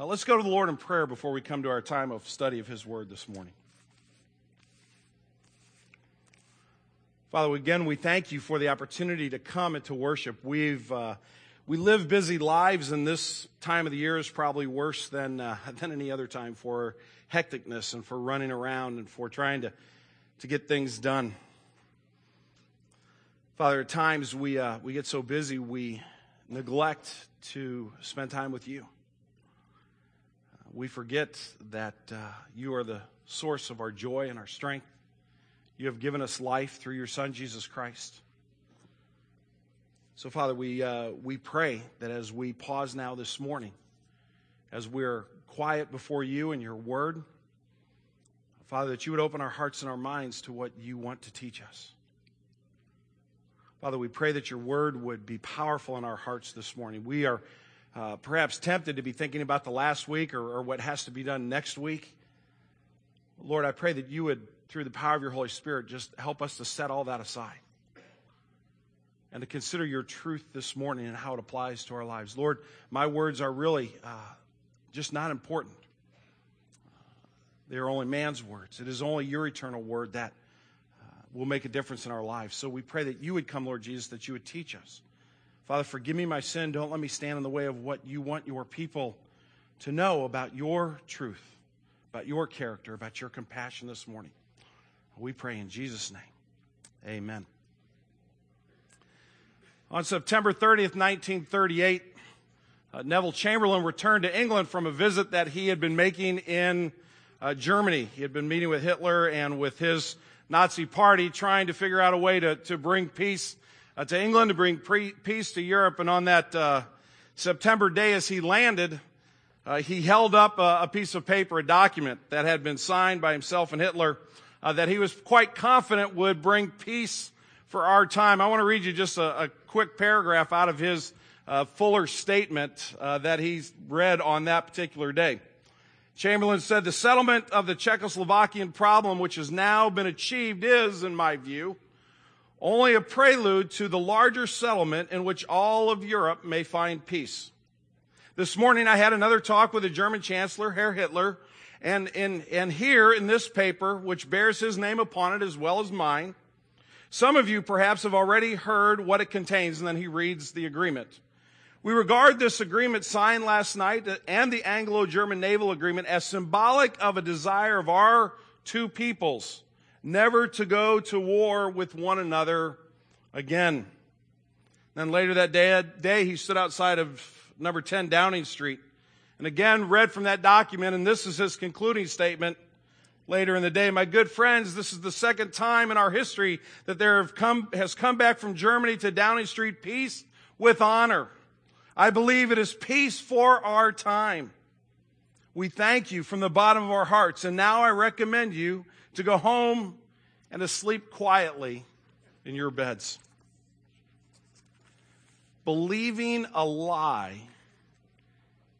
Uh, let's go to the Lord in prayer before we come to our time of study of His Word this morning. Father, again, we thank you for the opportunity to come and to worship. We've uh, we live busy lives, and this time of the year is probably worse than uh, than any other time for hecticness and for running around and for trying to to get things done. Father, at times we uh, we get so busy we neglect to spend time with you. We forget that uh, you are the source of our joy and our strength. You have given us life through your Son, Jesus Christ. So, Father, we, uh, we pray that as we pause now this morning, as we're quiet before you and your word, Father, that you would open our hearts and our minds to what you want to teach us. Father, we pray that your word would be powerful in our hearts this morning. We are uh, perhaps tempted to be thinking about the last week or, or what has to be done next week. Lord, I pray that you would through the power of your Holy Spirit, just help us to set all that aside and to consider your truth this morning and how it applies to our lives. Lord, my words are really uh, just not important. They are only man's words. It is only your eternal word that uh, will make a difference in our lives. So we pray that you would come, Lord Jesus, that you would teach us. Father, forgive me my sin. Don't let me stand in the way of what you want your people to know about your truth, about your character, about your compassion this morning. We pray in Jesus' name. Amen. On September 30th, 1938, uh, Neville Chamberlain returned to England from a visit that he had been making in uh, Germany. He had been meeting with Hitler and with his Nazi party, trying to figure out a way to, to bring peace uh, to England, to bring pre- peace to Europe. And on that uh, September day, as he landed, uh, he held up a, a piece of paper, a document that had been signed by himself and Hitler uh, that he was quite confident would bring peace for our time. I want to read you just a, a quick paragraph out of his uh, fuller statement uh, that he read on that particular day. Chamberlain said, The settlement of the Czechoslovakian problem, which has now been achieved, is, in my view, only a prelude to the larger settlement in which all of Europe may find peace. This morning I had another talk with the German Chancellor, Herr Hitler, and, and, and here in this paper, which bears his name upon it as well as mine, some of you perhaps have already heard what it contains, and then he reads the agreement. We regard this agreement signed last night and the Anglo-German naval agreement as symbolic of a desire of our two peoples never to go to war with one another again. Then later that day, day he stood outside of number 10 Downing Street and again, read from that document, and this is his concluding statement later in the day. My good friends, this is the second time in our history that there come, has come back from Germany to Downing Street peace with honor. I believe it is peace for our time. We thank you from the bottom of our hearts. And now I recommend you to go home and to sleep quietly in your beds. Believing a lie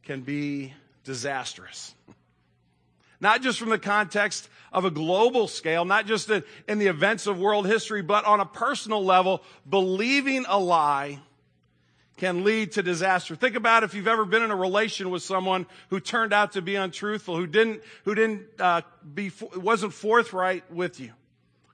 can be disastrous. Not just from the context of a global scale, not just in the events of world history, but on a personal level, believing a lie can lead to disaster. Think about if you've ever been in a relation with someone who turned out to be untruthful, who didn't, who didn't uh, be, wasn't forthright with you,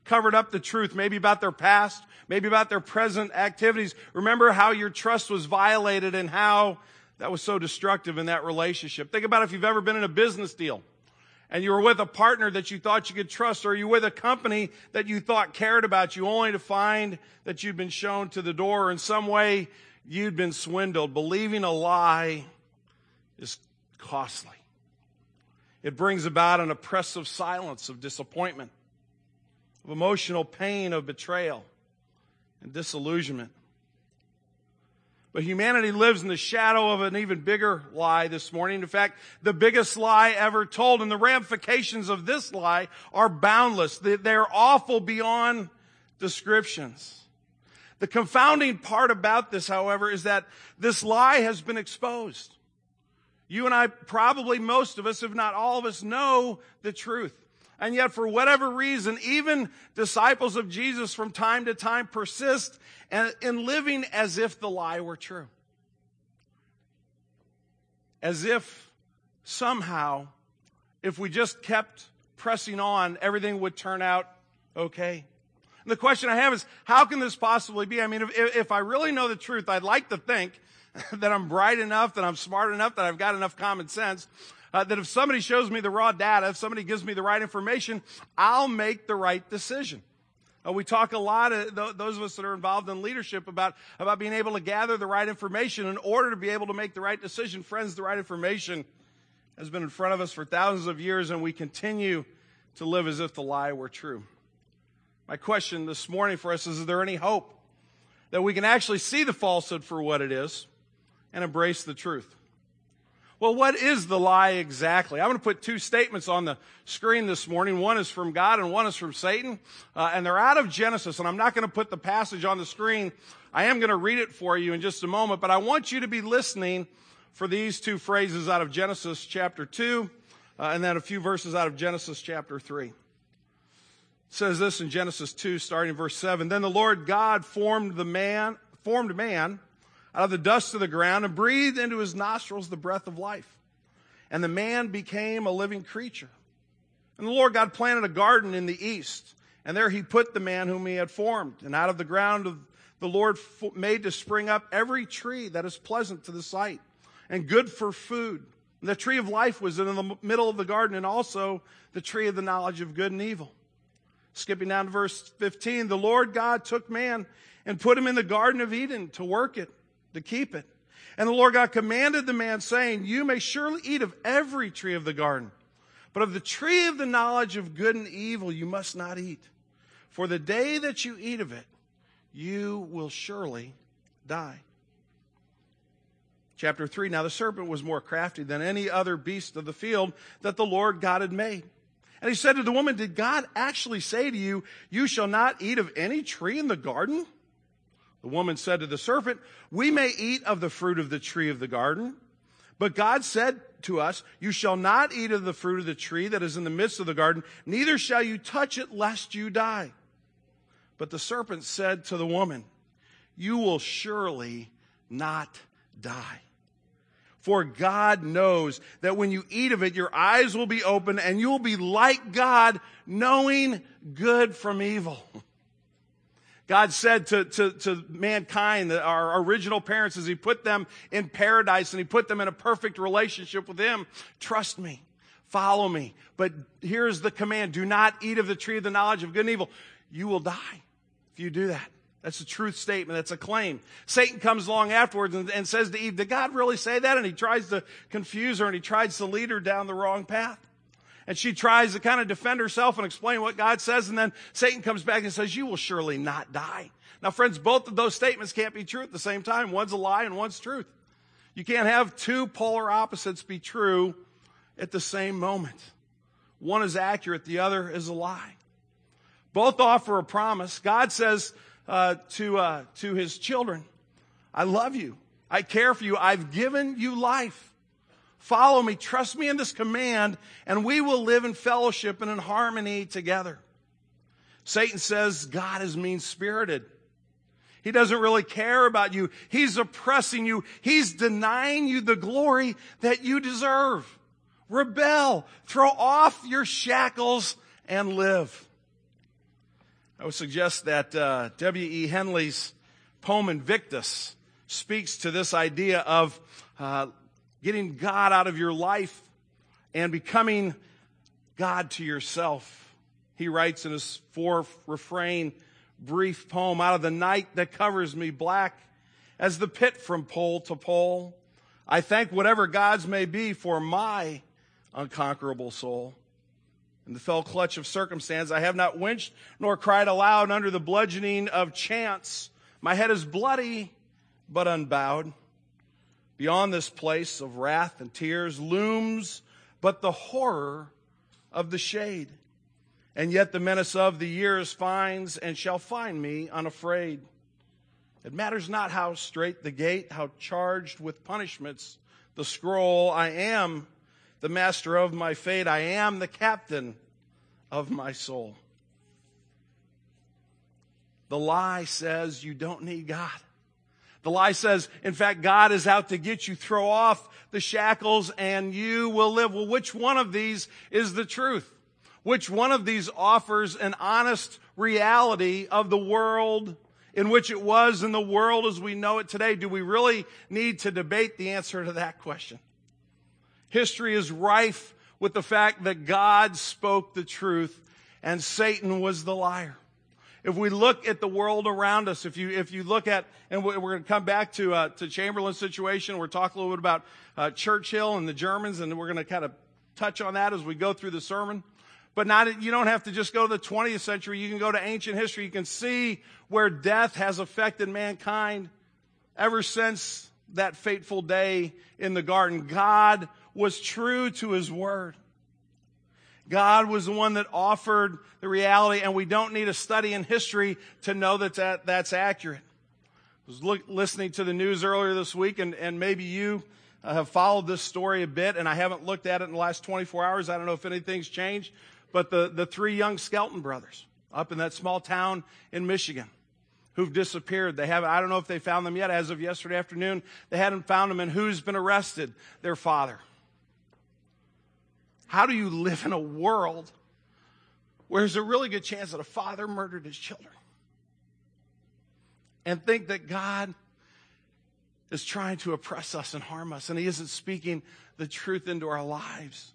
covered up the truth, maybe about their past, maybe about their present activities. Remember how your trust was violated and how that was so destructive in that relationship. Think about if you've ever been in a business deal and you were with a partner that you thought you could trust or you were with a company that you thought cared about you only to find that you'd been shown to the door or in some way you'd been swindled. Believing a lie is costly. It brings about an oppressive silence of disappointment, of emotional pain, of betrayal and disillusionment. But humanity lives in the shadow of an even bigger lie this morning. In fact, the biggest lie ever told. And the ramifications of this lie are boundless. They're awful beyond descriptions. The confounding part about this, however, is that this lie has been exposed. You and I, probably most of us, if not all of us, know the truth. And yet, for whatever reason, even disciples of Jesus from time to time persist in living as if the lie were true. As if somehow, if we just kept pressing on, everything would turn out okay. And the question I have is, how can this possibly be? I mean, if, if I really know the truth, I'd like to think that I'm bright enough, that I'm smart enough, that I've got enough common sense, uh, that if somebody shows me the raw data, if somebody gives me the right information, I'll make the right decision. Uh, we talk a lot, of th- those of us that are involved in leadership, about, about being able to gather the right information in order to be able to make the right decision. Friends, the right information has been in front of us for thousands of years, and we continue to live as if the lie were true. My question this morning for us is Is there any hope that we can actually see the falsehood for what it is and embrace the truth? Well, what is the lie exactly? I'm going to put two statements on the screen this morning. One is from God and one is from Satan. Uh, and they're out of Genesis. And I'm not going to put the passage on the screen. I am going to read it for you in just a moment. But I want you to be listening for these two phrases out of Genesis chapter 2 uh, and then a few verses out of Genesis chapter 3. It says this in Genesis 2, starting in verse 7. Then the Lord God formed the man, formed man out of the dust of the ground and breathed into his nostrils the breath of life. And the man became a living creature. And the Lord God planted a garden in the east, and there he put the man whom he had formed. And out of the ground of the Lord made to spring up every tree that is pleasant to the sight and good for food. And the tree of life was in the middle of the garden, and also the tree of the knowledge of good and evil. Skipping down to verse 15, the Lord God took man and put him in the garden of Eden to work it to keep it. And the Lord God commanded the man, saying, You may surely eat of every tree of the garden, but of the tree of the knowledge of good and evil you must not eat. For the day that you eat of it, you will surely die. Chapter 3 Now the serpent was more crafty than any other beast of the field that the Lord God had made. And he said to the woman, Did God actually say to you, You shall not eat of any tree in the garden? The woman said to the serpent, We may eat of the fruit of the tree of the garden. But God said to us, You shall not eat of the fruit of the tree that is in the midst of the garden, neither shall you touch it, lest you die. But the serpent said to the woman, You will surely not die. For God knows that when you eat of it, your eyes will be open and you'll be like God, knowing good from evil. God said to, to, to mankind, our original parents, as He put them in paradise and He put them in a perfect relationship with Him, trust me, follow me. But here's the command do not eat of the tree of the knowledge of good and evil. You will die if you do that. That's a truth statement. That's a claim. Satan comes along afterwards and, and says to Eve, Did God really say that? And he tries to confuse her and he tries to lead her down the wrong path and she tries to kind of defend herself and explain what God says, and then Satan comes back and says, You will surely not die. Now, friends, both of those statements can't be true at the same time. One's a lie and one's truth. You can't have two polar opposites be true at the same moment. One is accurate, the other is a lie. Both offer a promise. God says uh, to, uh, to his children, I love you. I care for you. I've given you life. Follow me, trust me in this command, and we will live in fellowship and in harmony together. Satan says God is mean spirited. He doesn't really care about you. He's oppressing you. He's denying you the glory that you deserve. Rebel. Throw off your shackles and live. I would suggest that uh, W.E. Henley's poem Invictus speaks to this idea of uh, getting God out of your life and becoming God to yourself. He writes in his four refrain brief poem, out of the night that covers me black as the pit from pole to pole. I thank whatever gods may be for my unconquerable soul. In the fell clutch of circumstance, I have not winced nor cried aloud under the bludgeoning of chance. My head is bloody, but unbowed. Beyond this place of wrath and tears looms but the horror of the shade. And yet the menace of the years finds and shall find me unafraid. It matters not how straight the gate, how charged with punishments the scroll. I am the master of my fate. I am the captain of my soul. The lie says you don't need God. The lie says, in fact, God is out to get you. Throw off the shackles and you will live. Well, which one of these is the truth? Which one of these offers an honest reality of the world in which it was in the world as we know it today? Do we really need to debate the answer to that question? History is rife with the fact that God spoke the truth and Satan was the liar. If we look at the world around us, if you, if you look at, and we're going to come back to, uh, to Chamberlain's situation, we're talking a little bit about uh, Churchill and the Germans, and we're going to kind of touch on that as we go through the sermon. But not, you don't have to just go to the 20th century. You can go to ancient history. You can see where death has affected mankind ever since that fateful day in the garden. God was true to his word. God was the one that offered the reality, and we don't need a study in history to know that, that that's accurate. I was look, listening to the news earlier this week, and, and maybe you uh, have followed this story a bit, and I haven't looked at it in the last 24 hours. I don't know if anything's changed, but the, the three young Skelton brothers up in that small town in Michigan who've disappeared. They haven't, I don't know if they found them yet. As of yesterday afternoon, they hadn't found them, and who's been arrested? Their father. How do you live in a world where there's a really good chance that a father murdered his children? And think that God is trying to oppress us and harm us, and He isn't speaking the truth into our lives.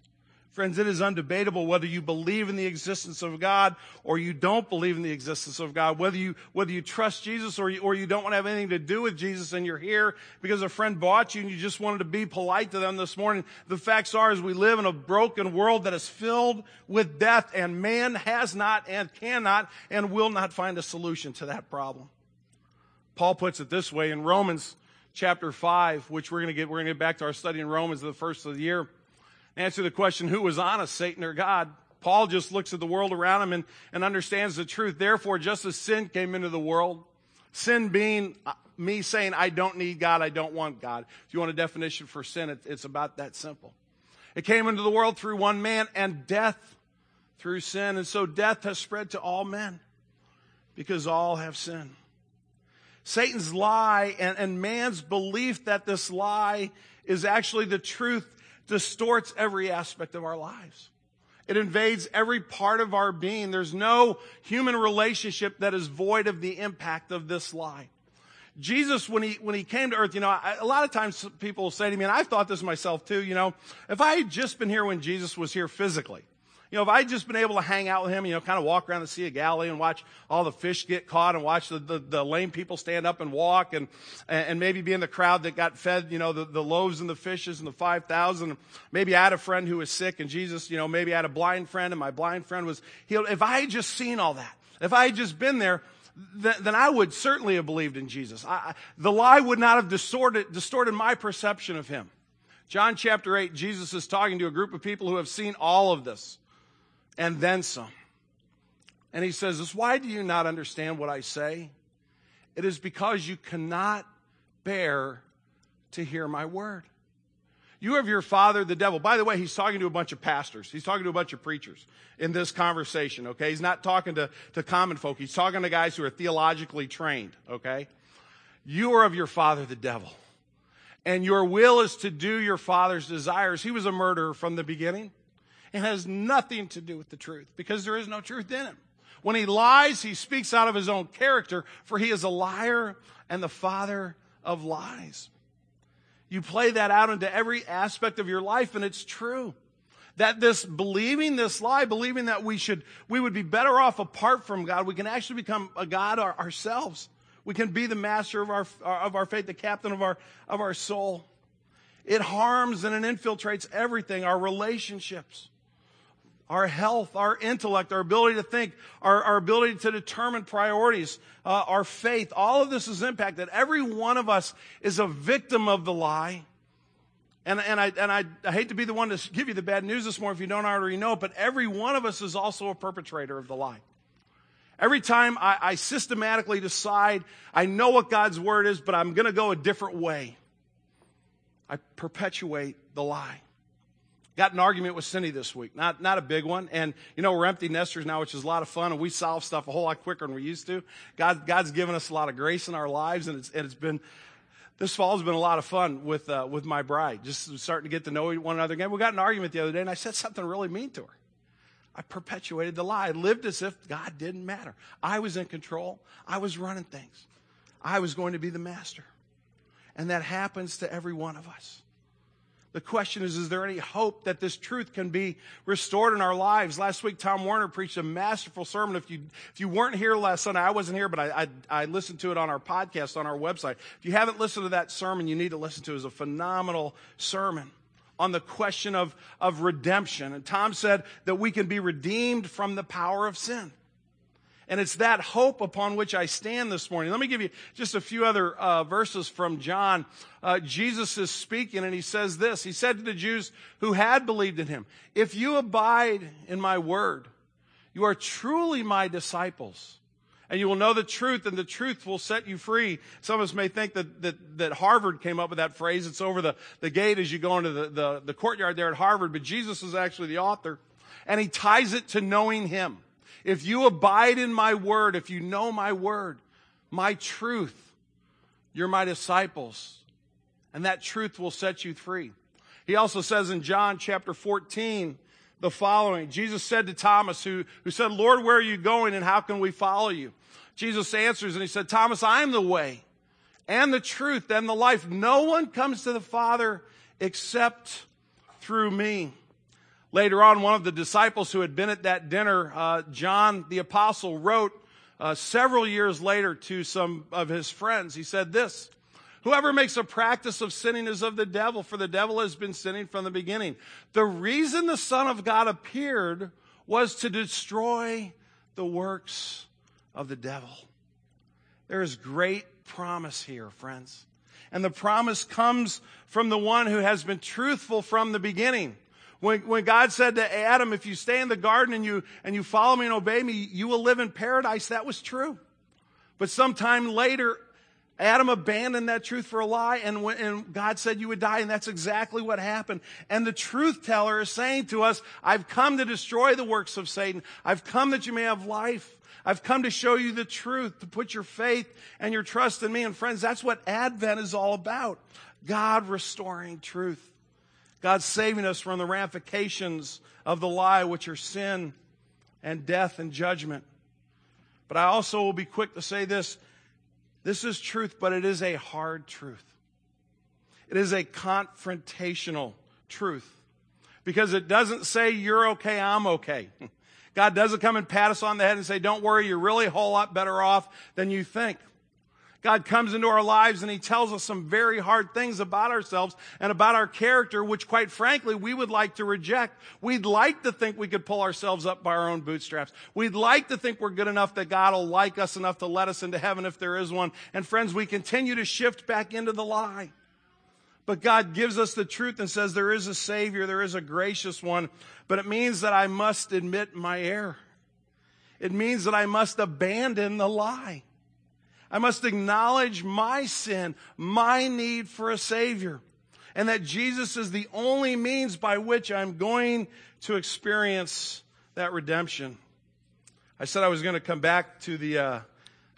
Friends, it is undebatable whether you believe in the existence of God or you don't believe in the existence of God, whether you, whether you trust Jesus or you, or you don't want to have anything to do with Jesus and you're here because a friend bought you and you just wanted to be polite to them this morning. The facts are is we live in a broken world that is filled with death and man has not and cannot and will not find a solution to that problem. Paul puts it this way in Romans chapter 5, which we're going to get, we're going to get back to our study in Romans the first of the year answer the question, who was honest, Satan or God? Paul just looks at the world around him and, and understands the truth. Therefore, just as sin came into the world, sin being uh, me saying, I don't need God, I don't want God. If you want a definition for sin, it, it's about that simple. It came into the world through one man and death through sin. And so death has spread to all men because all have sinned. Satan's lie and, and man's belief that this lie is actually the truth distorts every aspect of our lives. It invades every part of our being. There's no human relationship that is void of the impact of this lie. Jesus, when he, when he came to earth, you know, I, a lot of times people say to me, and I've thought this myself too, you know, if I had just been here when Jesus was here physically, you know, if I'd just been able to hang out with him, you know, kind of walk around the Sea of Galilee and watch all the fish get caught and watch the, the, the lame people stand up and walk and, and maybe be in the crowd that got fed, you know, the, the loaves and the fishes and the 5,000. Maybe I had a friend who was sick and Jesus, you know, maybe I had a blind friend and my blind friend was healed. If I had just seen all that, if I had just been there, then I would certainly have believed in Jesus. I, the lie would not have distorted, distorted my perception of him. John chapter 8, Jesus is talking to a group of people who have seen all of this and then some. And he says this, why do you not understand what I say? It is because you cannot bear to hear my word. You have your father, the devil. By the way, he's talking to a bunch of pastors. He's talking to a bunch of preachers in this conversation, okay? He's not talking to, to common folk. He's talking to guys who are theologically trained, okay? You are of your father, the devil. And your will is to do your father's desires. He was a murderer from the beginning. It has nothing to do with the truth because there is no truth in him. When he lies, he speaks out of his own character, for he is a liar and the father of lies. You play that out into every aspect of your life, and it's true. That this believing this lie, believing that we should, we would be better off apart from God, we can actually become a God our, ourselves. We can be the master of our, of our faith, the captain of our, of our soul. It harms and it infiltrates everything, our relationships our health, our intellect, our ability to think, our, our ability to determine priorities, uh, our faith, all of this is impacted. Every one of us is a victim of the lie. And, and, I, and I, I hate to be the one to give you the bad news this morning if you don't already know it, but every one of us is also a perpetrator of the lie. Every time I, I systematically decide, I know what God's word is, but I'm going to go a different way, I perpetuate the lie. Got an argument with Cindy this week. Not, not a big one. And, you know, we're empty nesters now, which is a lot of fun, and we solve stuff a whole lot quicker than we used to. God, God's given us a lot of grace in our lives, and it's, and it's been, this fall has been a lot of fun with, uh, with my bride, just starting to get to know one another again. We got an argument the other day, and I said something really mean to her. I perpetuated the lie. I lived as if God didn't matter. I was in control. I was running things. I was going to be the master. And that happens to every one of us. The question is, is there any hope that this truth can be restored in our lives? Last week, Tom Warner preached a masterful sermon. If you, if you weren't here last Sunday, I wasn't here, but I, I, I listened to it on our podcast, on our website. If you haven't listened to that sermon, you need to listen to it. It's a phenomenal sermon on the question of, of redemption. And Tom said that we can be redeemed from the power of sin. And it's that hope upon which I stand this morning. Let me give you just a few other uh, verses from John. Uh, Jesus is speaking and he says this. He said to the Jews who had believed in him, If you abide in my word, you are truly my disciples. And you will know the truth, and the truth will set you free. Some of us may think that, that, that Harvard came up with that phrase. It's over the, the gate as you go into the, the, the courtyard there at Harvard, but Jesus is actually the author. And he ties it to knowing him. If you abide in my word, if you know my word, my truth, you're my disciples. And that truth will set you free. He also says in John chapter 14, the following. Jesus said to Thomas, who, who said, Lord, where are you going and how can we follow you? Jesus answers and he said, Thomas, I am the way and the truth and the life. No one comes to the Father except through me. Later on, one of the disciples who had been at that dinner, uh, John the Apostle, wrote uh, several years later to some of his friends. He said this Whoever makes a practice of sinning is of the devil, for the devil has been sinning from the beginning. The reason the Son of God appeared was to destroy the works of the devil. There is great promise here, friends. And the promise comes from the one who has been truthful from the beginning. When, when God said to Adam, if you stay in the garden and you, and you follow me and obey me, you will live in paradise, that was true. But sometime later, Adam abandoned that truth for a lie and, when, and God said you would die and that's exactly what happened. And the truth teller is saying to us, I've come to destroy the works of Satan. I've come that you may have life. I've come to show you the truth, to put your faith and your trust in me. And friends, that's what Advent is all about. God restoring truth. God saving us from the ramifications of the lie, which are sin and death and judgment. But I also will be quick to say this. This is truth, but it is a hard truth. It is a confrontational truth because it doesn't say you're okay, I'm okay. God doesn't come and pat us on the head and say, don't worry, you're really a whole lot better off than you think. God comes into our lives and He tells us some very hard things about ourselves and about our character, which quite frankly, we would like to reject. We'd like to think we could pull ourselves up by our own bootstraps. We'd like to think we're good enough that God will like us enough to let us into heaven if there is one. And friends, we continue to shift back into the lie. But God gives us the truth and says there is a Savior, there is a gracious one, but it means that I must admit my error. It means that I must abandon the lie. I must acknowledge my sin, my need for a Savior, and that Jesus is the only means by which I'm going to experience that redemption. I said I was going to come back to the, uh,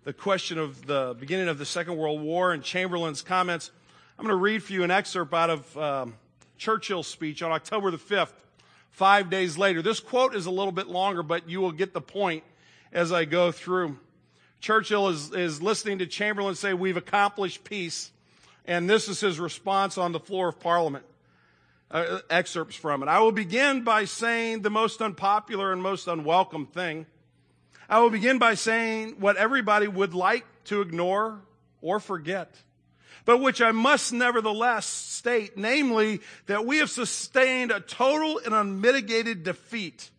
the question of the beginning of the Second World War and Chamberlain's comments. I'm going to read for you an excerpt out of um, Churchill's speech on October the 5th, five days later. This quote is a little bit longer, but you will get the point as I go through. Churchill is, is listening to Chamberlain say, We've accomplished peace. And this is his response on the floor of Parliament. Uh, excerpts from it. I will begin by saying the most unpopular and most unwelcome thing. I will begin by saying what everybody would like to ignore or forget, but which I must nevertheless state, namely that we have sustained a total and unmitigated defeat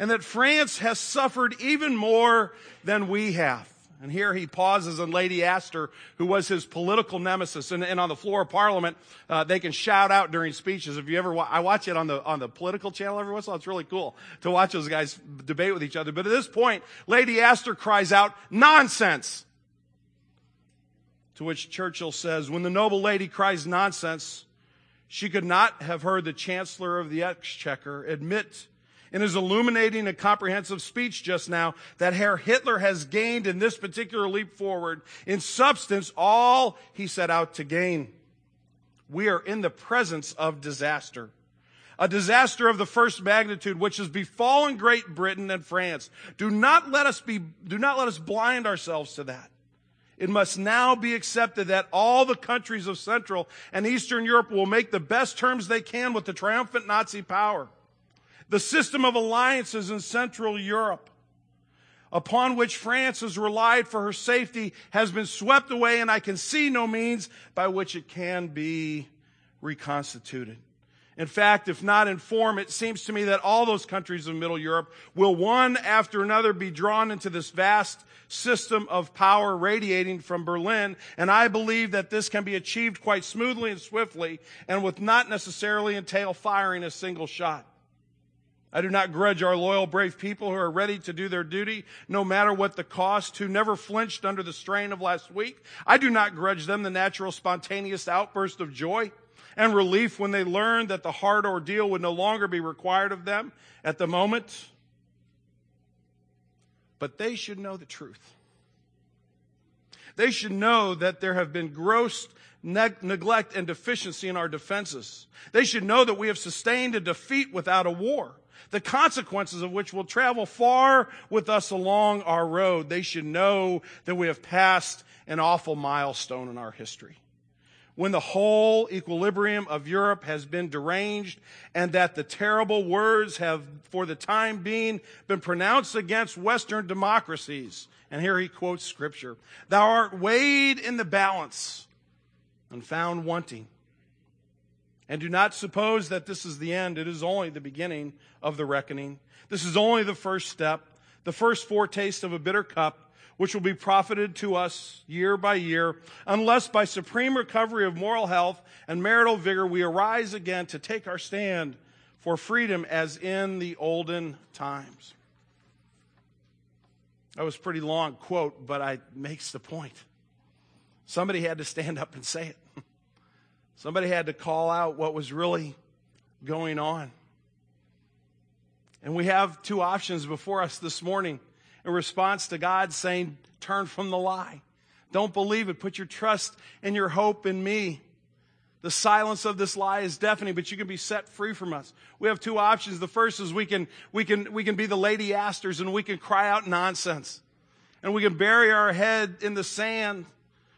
and that France has suffered even more than we have. And here he pauses and Lady Astor, who was his political nemesis. And, and on the floor of Parliament, uh, they can shout out during speeches. If you ever, wa- I watch it on the on the political channel every once in a while. It's really cool to watch those guys debate with each other. But at this point, Lady Astor cries out, "Nonsense!" To which Churchill says, "When the noble lady cries nonsense, she could not have heard the Chancellor of the Exchequer admit." In his illuminating and comprehensive speech just now that Herr Hitler has gained in this particular leap forward, in substance, all he set out to gain. We are in the presence of disaster. A disaster of the first magnitude, which has befallen Great Britain and France. Do not let us be, do not let us blind ourselves to that. It must now be accepted that all the countries of Central and Eastern Europe will make the best terms they can with the triumphant Nazi power. The system of alliances in Central Europe, upon which France has relied for her safety, has been swept away, and I can see no means by which it can be reconstituted. In fact, if not in form, it seems to me that all those countries of Middle Europe will one after another be drawn into this vast system of power radiating from Berlin. And I believe that this can be achieved quite smoothly and swiftly and with not necessarily entail firing a single shot. I do not grudge our loyal, brave people who are ready to do their duty, no matter what the cost, who never flinched under the strain of last week. I do not grudge them the natural, spontaneous outburst of joy and relief when they learned that the hard ordeal would no longer be required of them at the moment. But they should know the truth. They should know that there have been gross ne- neglect and deficiency in our defenses. They should know that we have sustained a defeat without a war, the consequences of which will travel far with us along our road. They should know that we have passed an awful milestone in our history when the whole equilibrium of Europe has been deranged and that the terrible words have, for the time being, been pronounced against Western democracies. And here he quotes scripture. Thou art weighed in the balance and found wanting. And do not suppose that this is the end. It is only the beginning of the reckoning. This is only the first step, the first foretaste of a bitter cup which will be profited to us year by year, unless by supreme recovery of moral health and marital vigor we arise again to take our stand for freedom as in the olden times. That was a pretty long quote, but it makes the point. Somebody had to stand up and say it. Somebody had to call out what was really going on. And we have two options before us this morning in response to God saying, turn from the lie. Don't believe it. Put your trust and your hope in me. The silence of this lie is deafening, but you can be set free from us. We have two options. The first is we can, we can, we can be the Lady Astors and we can cry out nonsense. And we can bury our head in the sand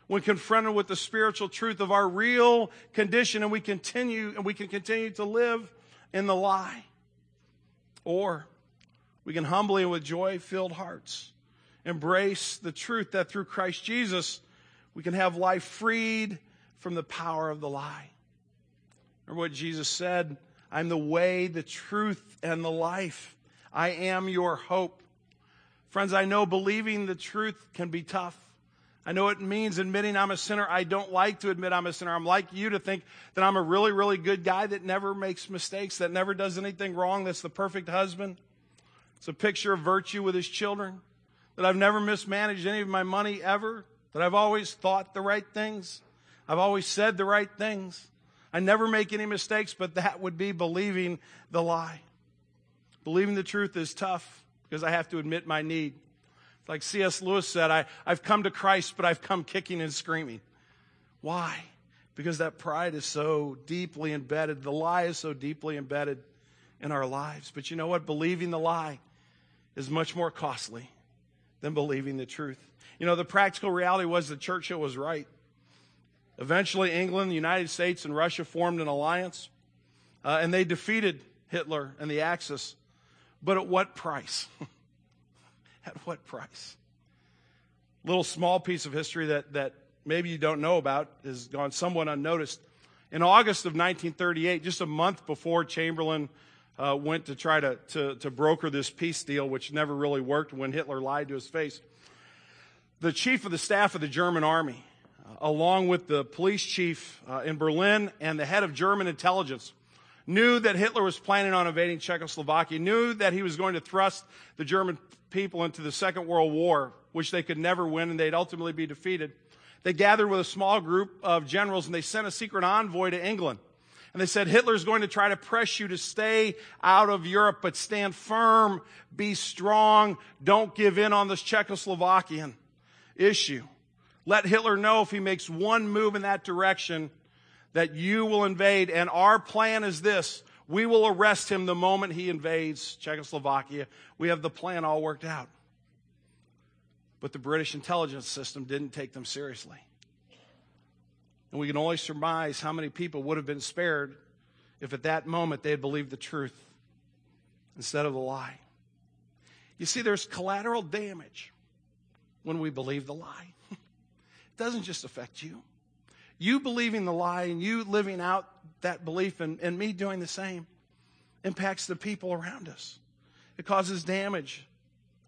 when confronted with the spiritual truth of our real condition and we continue, and we can continue to live in the lie. Or we can humbly and with joy filled hearts embrace the truth that through Christ Jesus, we can have life freed from the power of the lie. Remember what Jesus said? I'm the way, the truth, and the life. I am your hope. Friends, I know believing the truth can be tough. I know it means admitting I'm a sinner. I don't like to admit I'm a sinner. I'm like you to think that I'm a really, really good guy that never makes mistakes, that never does anything wrong, that's the perfect husband. It's a picture of virtue with his children, that I've never mismanaged any of my money ever, that I've always thought the right things, I've always said the right things. I never make any mistakes, but that would be believing the lie. Believing the truth is tough because I have to admit my need. Like C.S. Lewis said, I, I've come to Christ, but I've come kicking and screaming. Why? Because that pride is so deeply embedded. The lie is so deeply embedded in our lives. But you know what? Believing the lie is much more costly than believing the truth. You know, the practical reality was that Churchill was right. Eventually, England, the United States, and Russia formed an alliance, uh, and they defeated Hitler and the Axis. But at what price? at what price? Little small piece of history that, that maybe you don't know about has gone somewhat unnoticed. In August of 1938, just a month before Chamberlain uh, went to try to, to, to broker this peace deal, which never really worked when Hitler lied to his face. The chief of the staff of the German army, uh, along with the police chief uh, in Berlin and the head of German intelligence, knew that Hitler was planning on invading Czechoslovakia, knew that he was going to thrust the German people into the Second World War, which they could never win and they'd ultimately be defeated. They gathered with a small group of generals and they sent a secret envoy to England And they said, Hitler's going to try to press you to stay out of Europe, but stand firm, be strong, don't give in on this Czechoslovakian issue. Let Hitler know if he makes one move in that direction that you will invade. And our plan is this. We will arrest him the moment he invades Czechoslovakia. We have the plan all worked out. But the British intelligence system didn't take them seriously. And we can only surmise how many people would have been spared if at that moment they had believed the truth instead of the lie. You see, there's collateral damage when we believe the lie. it doesn't just affect you. You believing the lie and you living out that belief and, and me doing the same impacts the people around us. It causes damage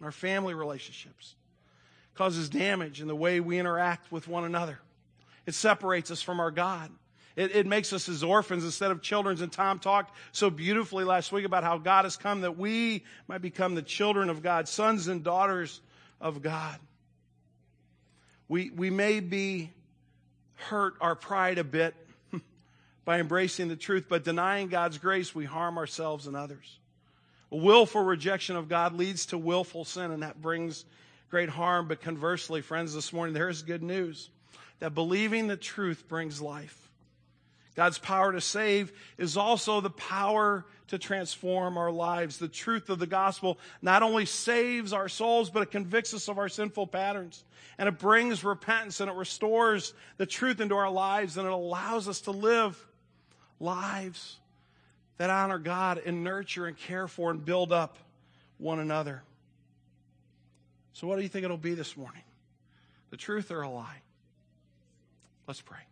in our family relationships, it causes damage in the way we interact with one another. It separates us from our God. It, it, makes us as orphans instead of children. And Tom talked so beautifully last week about how God has come that we might become the children of God, sons and daughters of God. We, we may be hurt our pride a bit by embracing the truth, but denying God's grace, we harm ourselves and others. A willful rejection of God leads to willful sin, and that brings great harm. But conversely, friends, this morning, there's good news that believing the truth brings life. God's power to save is also the power to transform our lives. The truth of the gospel not only saves our souls, but it convicts us of our sinful patterns. And it brings repentance and it restores the truth into our lives and it allows us to live lives that honor God and nurture and care for and build up one another. So, what do you think it'll be this morning? The truth or a lie? Let's pray.